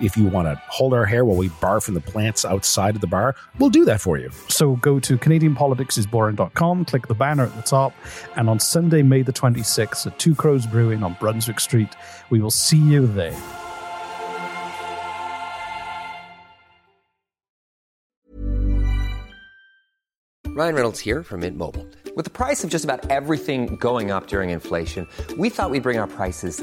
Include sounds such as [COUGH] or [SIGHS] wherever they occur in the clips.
If you want to hold our hair while we barf from the plants outside of the bar, we'll do that for you. So go to CanadianPoliticsIsBoring.com, click the banner at the top, and on Sunday, May the 26th at Two Crows Brewing on Brunswick Street, we will see you there. Ryan Reynolds here from Mint Mobile. With the price of just about everything going up during inflation, we thought we'd bring our prices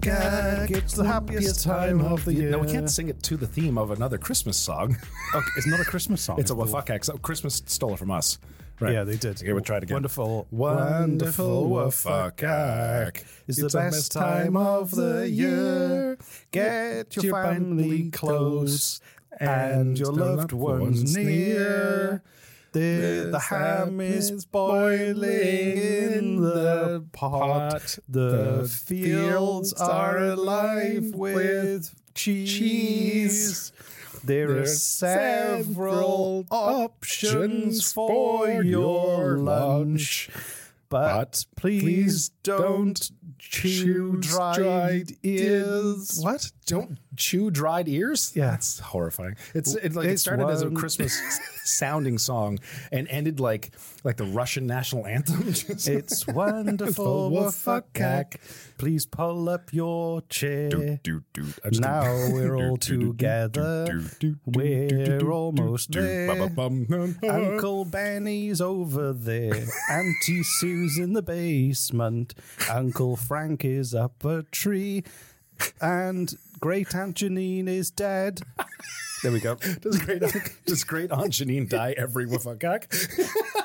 Gag. It's the happiest time of the year. No, we can't sing it to the theme of another Christmas song. [LAUGHS] Okay, it's not a Christmas song. it's a Wafakak. So oh, Christmas stole it from us. Right. Yeah, they did. Okay, we'll try it again. Wonderful, Wonderful Wafakak. It's the best time of the year. Get your family close and your loved ones near. The, the ham is boiling in the pot. The fields are alive with cheese. There are several options for your lunch. But please don't chew dried ears. What? Don't chew dried ears? Yeah. That's horrifying. It's it, like it It's started as a Christmas sounding song and ended like like the Russian national anthem. It's wonderful, wafakak. Please pull up your chair. Doot. I just Now we're all together. We're almost there. ba-ba-bum, dum, dum. Uncle Benny's over there. Auntie Sue's in the basement. Uncle Frank is up a tree. And Great Aunt Janine is dead. There we go. Does great does great Aunt Janine die every wafakak?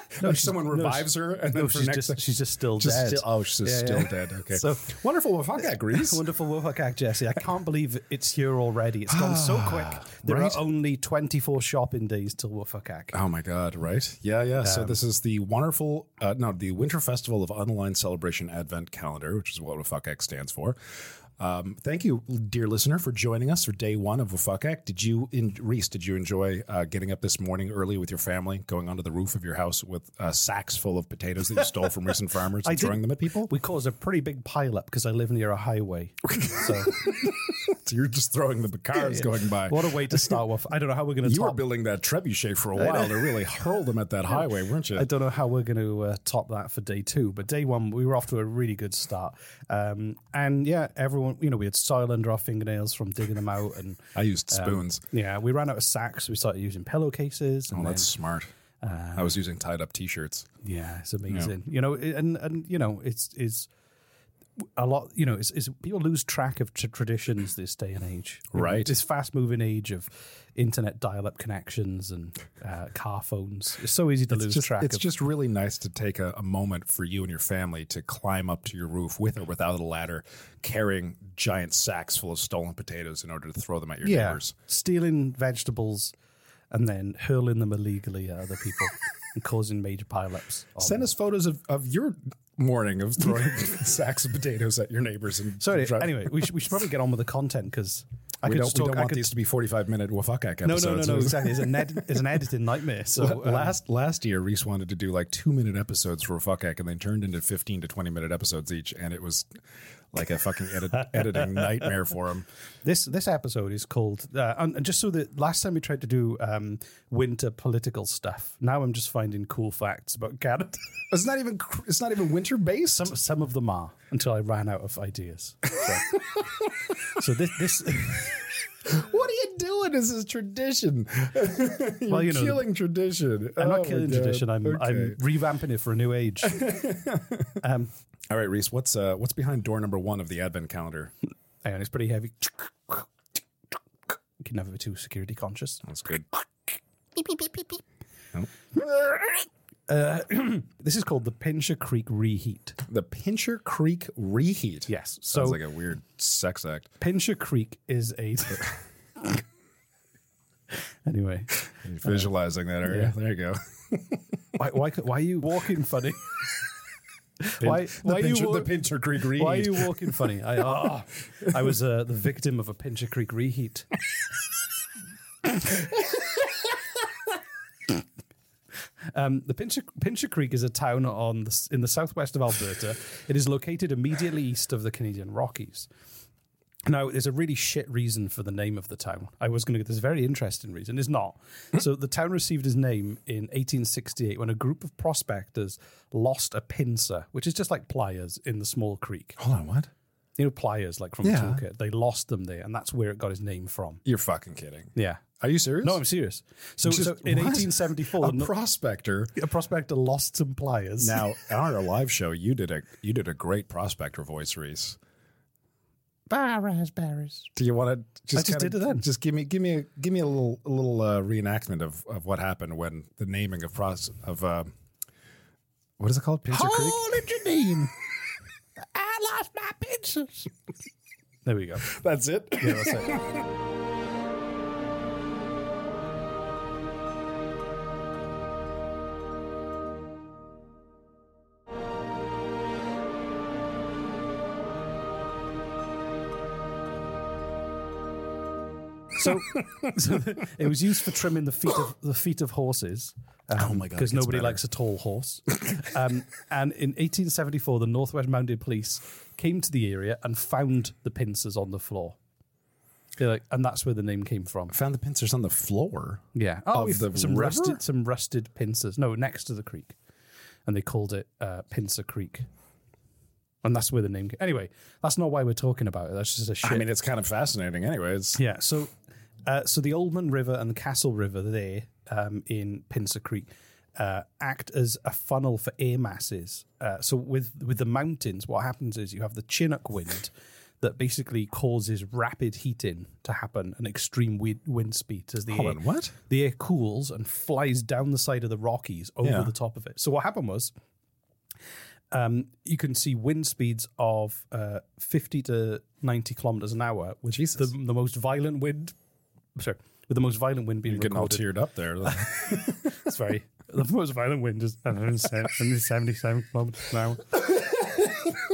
[LAUGHS] no, someone revives her and then for she's next just, she's just still just dead. still, oh, she's Yeah, still yeah. dead. Okay, So- wonderful wafakak, Reese. [LAUGHS] Wonderful Wofakak, Jesse. I can't believe it's here already. It's gone so quick. There Right? are only 24 shopping days till Wofakak. Oh my God! Right? Yeah, yeah. so this is the wonderful, uh, no, the Winter Festival of Online Celebration Advent Calendar, which is what WFUCK stands for. Um, thank you, dear listener, for joining us for day one of WFUCK. Did you, in, Reese? Did you enjoy uh, getting up this morning early with your family, going onto the roof of your house with uh, sacks full of potatoes that you stole from recent [LAUGHS] farmers and throwing them at people? We caused a pretty big pile up because I live near a highway. So, [LAUGHS] So you're just throwing the cars going by. what a way to start with. I don't know how we're going to you were building that trebuchet for a while to really hurl them at that [LAUGHS] highway, weren't you? I don't know how we're going to uh, top that for day two, but day one we were off to a really good start, um, and yeah, everyone You know, we had soil under our fingernails from digging them out, and [LAUGHS] I used um, spoons. yeah, we ran out of sacks. We started using pillowcases. Oh, that's then- smart. I was using tied up T-shirts. Yeah, it's amazing. You know, and and you know, it's it's a lot. You know, it's, it's people lose track of tr- traditions this day and age. Right. This fast moving age of internet dial up connections and uh, car phones. It's so easy to It's lose just, track. it's of. just really nice to take a, a moment for you and your family to climb up to your roof with or without a ladder, carrying giant sacks full of stolen potatoes in order to throw them at your yeah, neighbors. stealing vegetables and then hurling them illegally at other people [LAUGHS] and causing major pileups. Send us photos of, of your morning of throwing [LAUGHS] sacks of potatoes at your neighbors. And Sorry. Dri- Anyway, we should, we should probably get on with the content because I we could don't, just we don't I want could, these to be forty-five minute wafakak episodes. no, no, no. no, [LAUGHS] Exactly. It's an ed- it's an editing nightmare. So um, last last year, Reese wanted to do like two minute episodes for Fuckek, and they turned into fifteen to twenty minute episodes each, and it was like a fucking edit, editing [LAUGHS] nightmare for him. this this episode is called uh, and just so that last time we tried to do um, winter political stuff. Now I'm just finding cool facts about Canada. [LAUGHS] It's not even it's not even winter based. some some of them are until I ran out of ideas. So, [LAUGHS] so this this. what are you doing? This is tradition. You're Well, you know, killing tradition. I'm Oh not killing tradition. I'm Okay. I'm revamping it for a new age. um, All right, Reese. What's uh what's behind door number one of the advent calendar? hang on, it's pretty heavy. You can never be too security conscious. That's good. [CLEARS THROAT] This is called the Pincher Creek Reheat. The Pincher Creek reheat. Yes. Sounds like a weird sex act. Pincher Creek is a. [LAUGHS] anyway, You're visualizing that area. There you go. why, why why are you walking funny? [LAUGHS] why the why are Pincher, you the Pincher Creek reheat. why are you walking funny? I oh, [LAUGHS] I was uh, the victim of a Pincher Creek reheat. [LAUGHS] Um, the Pincher, Pincher Creek is a town on the, in the southwest of Alberta. It is located immediately east of the Canadian Rockies. Now, there's a really shit reason for the name of the town. I was going to get this very interesting reason. It's not. [LAUGHS] so, the town received its name in 1868 when a group of prospectors lost a pincer, which is just like pliers in the small creek. Hold on, what? You know, pliers like from Yeah. a toolkit. They lost them there, and that's where it got its name from. You're fucking kidding. Yeah. Are you serious? No, I'm serious. So, Just- so in what? 1874, a no- prospector. a prospector lost some pliers. Now, on our live show, you did a you did a great prospector voice, Reese. Raspberries. Do you want to just, I just did it then. Just give me give me a give me a little a little uh, reenactment of, of what happened when the naming of pros of uh, what is it called? Pincher Creek. Holy name. [LAUGHS] I lost my pincers. There we go. That's it. Yeah, that's it. [LAUGHS] So, [LAUGHS] so it was used for trimming the feet of the feet of horses. Oh my God, Because nobody better. likes a tall horse. [LAUGHS] um, and in 1874, the Northwest Mounted Police came to the area and found the pincers on the floor. They're like, and that's where the name came from. Found the pincers on the floor. Yeah. Oh, Of the some river? rusted some rusted pincers. No, next to the creek, and they called it uh, Pincer Creek. And that's where the name came. Anyway, that's not why we're talking about it. That's just a shit. I mean, it's kind of fascinating. Anyways, Yeah. So, uh, so the Oldman River and the Castle River there um, in Pincer Creek uh, act as a funnel for air masses. Uh, so with with the mountains, what happens is you have the Chinook wind [LAUGHS] that basically causes rapid heating to happen and extreme wind, wind speeds as the Hold air, on, what? the air cools and flies down the side of the Rockies over Yeah. the top of it. So what happened was um, you can see wind speeds of uh, 50 to 90 kilometers an hour, which is the, the most violent wind. Sorry, with the most violent wind being you're getting all teared up there. [LAUGHS] Very the most violent wind is 177 kilometers an hour.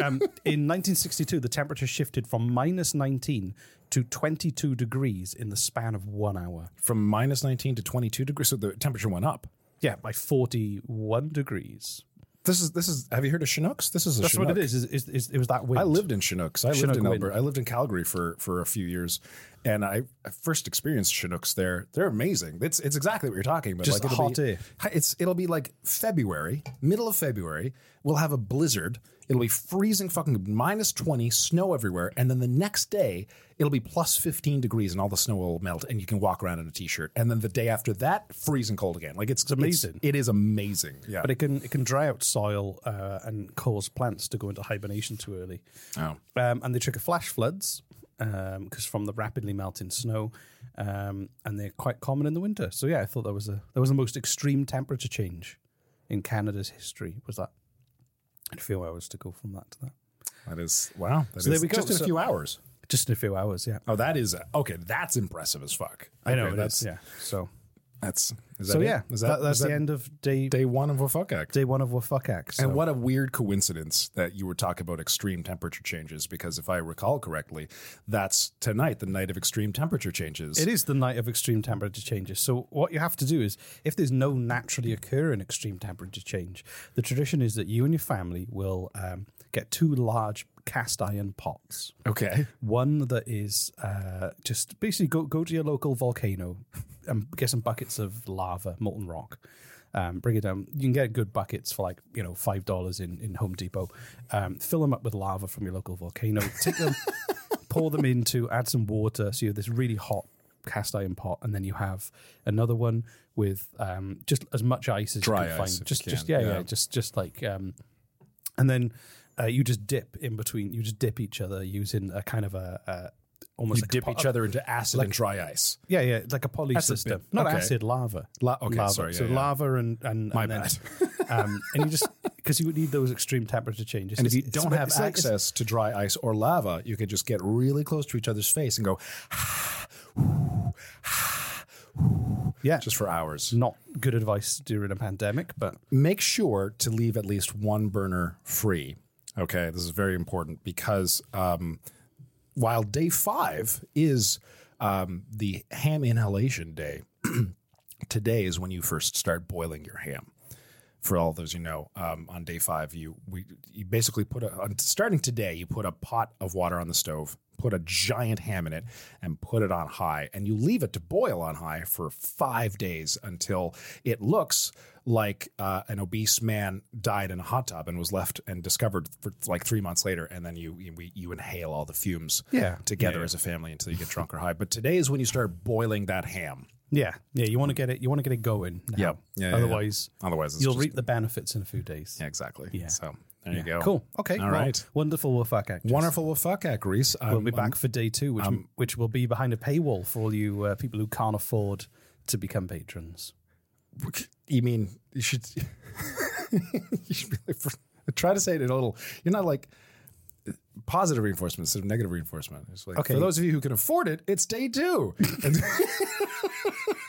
um, in 1962, the temperature shifted from minus 19 to 22 degrees in the span of one hour. From minus 19 to 22 degrees, so the temperature went up. Yeah, by 41 degrees. This is this is. Have you heard of Chinooks? This is a That's Chinook. what it is. Is, is, is. It was that wind. I lived in Chinooks. I Chinook lived in wind. Alberta. I lived in Calgary for for a few years, and I, I first experienced Chinooks there. They're amazing. It's it's exactly what you're talking about. Just like it'll hot be, day. It's it'll be like February, middle of February. We'll have a blizzard. It'll be freezing, fucking minus twenty, snow everywhere, and then the next day it'll be plus fifteen degrees, and all the snow will melt, and you can walk around in a t-shirt. And then the day after that, freezing cold again. Like it's, amazing. it is amazing. Yeah. But it can it can dry out soil uh, and cause plants to go into hibernation too early. oh. Um, and they trigger flash floods because from the rapidly melting snow, um, and they're quite common in the winter. So yeah, I thought that was a that was the most extreme temperature change in Canada's history. Was that? And a few hours to go from that to that. That is wow. That So there is we go. Just in a few hours. Just in a few hours, yeah. Oh, that is okay. That's impressive as fuck. I know Okay, that's that's yeah. So that's is that so yeah, Is that, that's is the that end of day day one of a fuck act. day one of Wafukak. So. And what a weird coincidence that you were talking about extreme temperature changes, because if I recall correctly, that's tonight, the night of extreme temperature changes. It is the night of extreme temperature changes. So what you have to do is, if there's no naturally occurring extreme temperature change, the tradition is that you and your family will um, get two large cast iron pots. Okay. One that is uh, just basically go go to your local volcano and get some buckets of lava, molten rock. Um, bring it down. You can get good buckets for like you know five dollars in in Home Depot. Um, fill them up with lava from your local volcano. Take them, [LAUGHS] pour them into, add some water. So you have this really hot cast iron pot, and then you have another one with um, just as much ice as Dry you can ice, find. Just you just yeah, yeah yeah. just just like um, and then uh, you just dip in between. You just dip each other using a kind of a, a almost You like dip po- each other into acid and dry ice. yeah, yeah, like a poly Acid system, not Okay. acid, lava. La- okay, lava. sorry, so yeah, yeah. lava and and, My and then, [LAUGHS] um, and you just because you would need those extreme temperature changes. And if you don't have like- access to dry ice or lava, you can just get really close to each other's face and go [SIGHS] yeah, just for hours. not good advice during a pandemic, but make sure to leave at least one burner free. Okay, this is very important because um, while day five is um, the ham inhalation day, [CLEARS THROAT] today is when you first start boiling your ham. For all those you know, um, on day five, you we you basically put a on, starting today. You put a pot of water on the stove, put a giant ham in it, and put it on high, and you leave it to boil on high for five days until it looks like uh, an obese man died in a hot tub and was left and discovered for like three months later, and then you you, you inhale all the fumes Yeah. together Yeah, yeah. as a family until you get drunk or high. But today is when you start boiling that ham. yeah, yeah, you want to get it, you want to get it going. Now. Yeah. Yeah, Otherwise, yeah. Otherwise, it's you'll just- reap the benefits in a few days. Yeah, exactly. Yeah. So there you go. Cool. Okay. All well, right. Wonderful. Well, fuck. Wonderful. Well, fuck, Ack, Reese. We'll be back I'm- for day two, which which will be behind a paywall for all you uh, people who can't afford to become patrons. You mean you should? [LAUGHS] you should be like, try to say it in a little. You're not like positive reinforcement instead of negative reinforcement. It's like Okay. for those of you who can afford it, it's day two. [LAUGHS] [LAUGHS]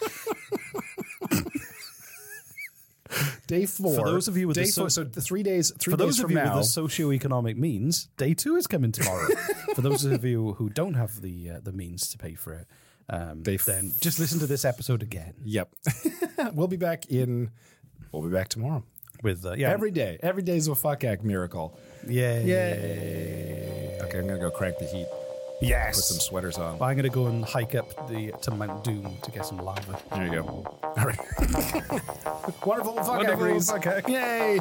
day four. For those of you with day the so- four, so the three days. Three For days those of from you now. with the socioeconomic means, day two is coming tomorrow. [LAUGHS] for those of you who don't have the uh, the means to pay for it, um, They f- then just listen to this episode again Yep. [LAUGHS] we'll be back in. We'll be back tomorrow. with uh, yeah Every day. Every day is a fuck act miracle. yeah Yay. Okay, I'm gonna go crank the heat. Yes. Put some sweaters on. I'm gonna go and hike up the to Mount Doom to get some lava. There you go. All right. [LAUGHS] Wonderful fuck Wonderful fuck. Eh? Yay.